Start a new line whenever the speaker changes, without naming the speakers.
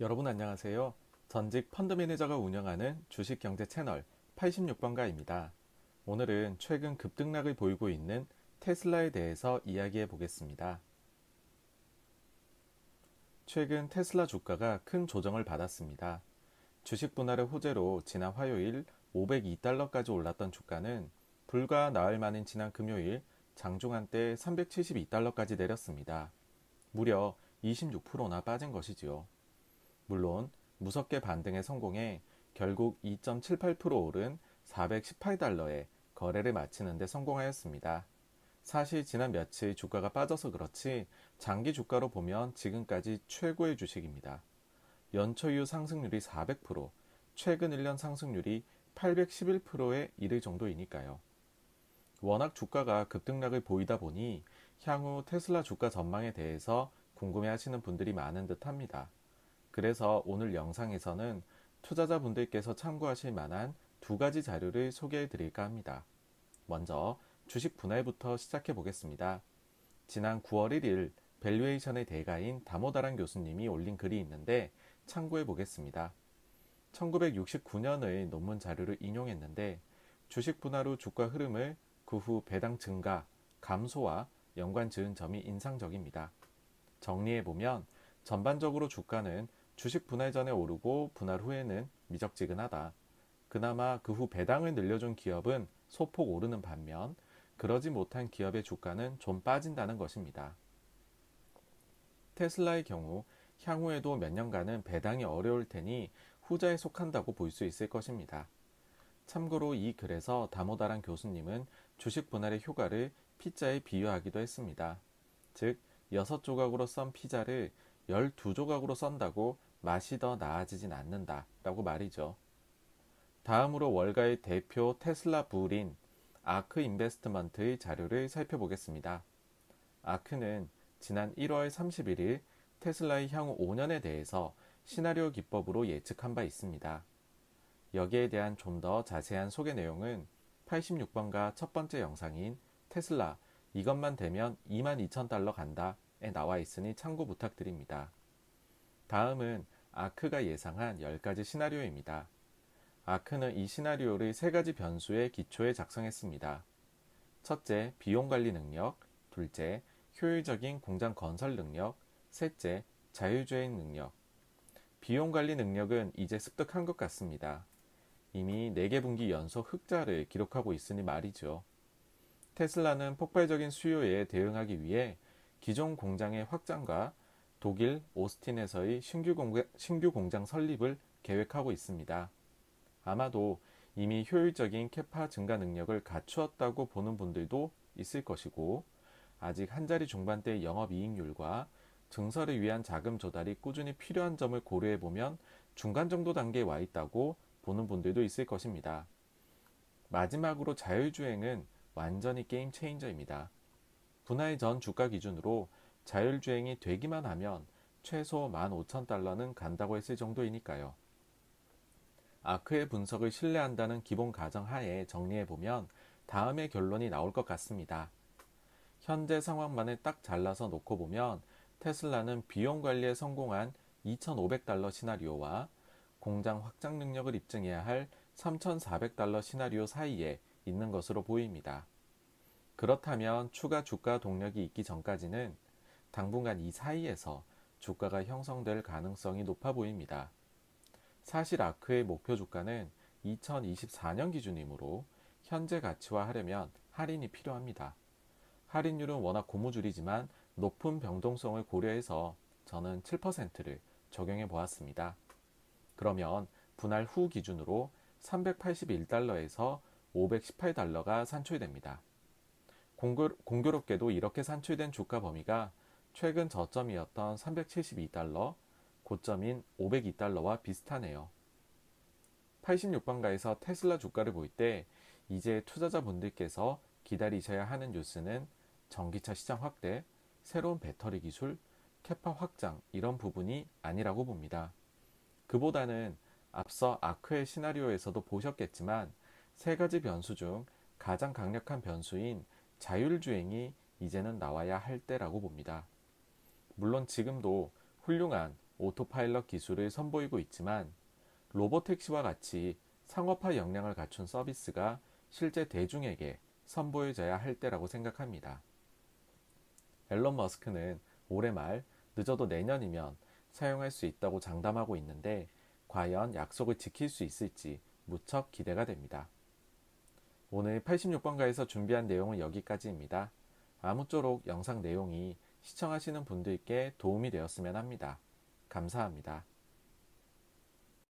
여러분 안녕하세요. 전직 펀드 매니저가 운영하는 주식 경제 채널 86번가입니다. 오늘은 최근 급등락을 보이고 있는 테슬라에 대해서 이야기해 보겠습니다. 최근 테슬라 주가가 큰 조정을 받았습니다. 주식 분할의 호재로 지난 화요일 502달러까지 올랐던 주가는 불과 나흘 만인 지난 금요일 장중 한때 372달러까지 내렸습니다. 무려 26%나 빠진 것이지요. 물론 무섭게 반등에 성공해 결국 2.78% 오른 418달러에 거래를 마치는 데 성공하였습니다. 사실 지난 며칠 주가가 빠져서 그렇지 장기 주가로 보면 지금까지 최고의 주식입니다. 연초 이후 상승률이 400%, 최근 1년 상승률이 811%에 이를 정도이니까요. 워낙 주가가 급등락을 보이다 보니 향후 테슬라 주가 전망에 대해서 궁금해 하시는 분들이 많은 듯 합니다. 그래서 오늘 영상에서는 투자자분들께서 참고하실 만한 두 가지 자료를 소개해 드릴까 합니다. 먼저 주식 분할부터 시작해 보겠습니다. 지난 9월 1일 valuation의 대가인 다모다란 교수님이 올린 글이 있는데 참고해 보겠습니다. 1969년의 논문 자료를 인용했는데 주식 분할 후 주가 흐름을 그 후 배당 증가, 감소와 연관 지은 점이 인상적입니다. 정리해 보면 전반적으로 주가는 주식 분할 전에 오르고 분할 후에는 미적지근하다. 그나마 그 후 배당을 늘려준 기업은 소폭 오르는 반면 그러지 못한 기업의 주가는 좀 빠진다는 것입니다. 테슬라의 경우 향후에도 몇 년간은 배당이 어려울 테니 후자에 속한다고 볼 수 있을 것입니다. 참고로 이 글에서 다모다란 교수님은 주식 분할의 효과를 피자에 비유하기도 했습니다. 즉, 6조각으로 썬 피자를 12조각으로 썬다고 맛이 더 나아지진 않는다 라고 말이죠. 다음으로 월가의 대표 테슬라 부인 아크 인베스트먼트의 자료를 살펴보겠습니다. 아크는 지난 1월 31일 테슬라의 향후 5년에 대해서 시나리오 기법으로 예측한 바 있습니다. 여기에 대한 좀 더 자세한 소개 내용은 86번가 첫 번째 영상인 테슬라 이것만 되면 22,000달러 간다에 나와 있으니 참고 부탁드립니다. 다음은 아크가 예상한 10가지 시나리오입니다. 아크는 이 시나리오를 3가지 변수의 기초에 작성했습니다. 첫째, 비용 관리 능력. 둘째, 효율적인 공장 건설 능력. 셋째, 자율주행 능력. 비용 관리 능력은 이제 습득한 것 같습니다. 이미 4개 분기 연속 흑자를 기록하고 있으니 말이죠. 테슬라는 폭발적인 수요에 대응하기 위해 기존 공장의 확장과 독일 오스틴에서의 신규 공장, 신규 공장 설립을 계획하고 있습니다. 아마도 이미 효율적인 캐파 증가 능력을 갖추었다고 보는 분들도 있을 것이고 아직 한 자리 중반대 영업이익률과 증설을 위한 자금 조달이 꾸준히 필요한 점을 고려해 보면 중간 정도 단계에 와 있다고 보는 분들도 있을 것입니다. 마지막으로 자율주행은 완전히 게임 체인저입니다. 분할 전 주가 기준으로 자율주행이 되기만 하면 최소 15,000달러는 간다고 했을 정도이니까요. 아크의 분석을 신뢰한다는 기본 가정 하에 정리해보면 다음의 결론이 나올 것 같습니다. 현재 상황만을 딱 잘라서 놓고 보면 테슬라는 비용 관리에 성공한 2,500달러 시나리오와 공장 확장 능력을 입증해야 할 3,400달러 시나리오 사이에 있는 것으로 보입니다. 그렇다면 추가 주가 동력이 있기 전까지는 당분간 이 사이에서 주가가 형성될 가능성이 높아 보입니다. 사실 아크의 목표 주가는 2024년 기준이므로 현재 가치화 하려면 할인이 필요합니다. 할인율은 워낙 고무줄이지만 높은 변동성을 고려해서 저는 7%를 적용해 보았습니다. 그러면 분할 후 기준으로 381달러에서 518달러가 산출됩니다. 공교, 롭게도 이렇게 산출된 주가 범위가 최근 저점이었던 372달러, 고점인 502달러와 비슷하네요. 86번가에서 테슬라 주가를 볼 때 이제 투자자분들께서 기다리셔야 하는 뉴스는 전기차 시장 확대, 새로운 배터리 기술, 캐파 확장 이런 부분이 아니라고 봅니다. 그보다는 앞서 아크의 시나리오에서도 보셨겠지만 세 가지 변수 중 가장 강력한 변수인 자율주행이 이제는 나와야 할 때라고 봅니다. 물론 지금도 훌륭한 오토파일럿 기술을 선보이고 있지만 로보택시와 같이 상업화 역량을 갖춘 서비스가 실제 대중에게 선보여져야 할 때라고 생각합니다. 앨런 머스크는 올해 말 늦어도 내년이면 사용할 수 있다고 장담하고 있는데 과연 약속을 지킬 수 있을지 무척 기대가 됩니다. 오늘 86번가에서 준비한 내용은 여기까지입니다. 아무쪼록 영상 내용이 시청하시는 분들께 도움이 되었으면 합니다. 감사합니다.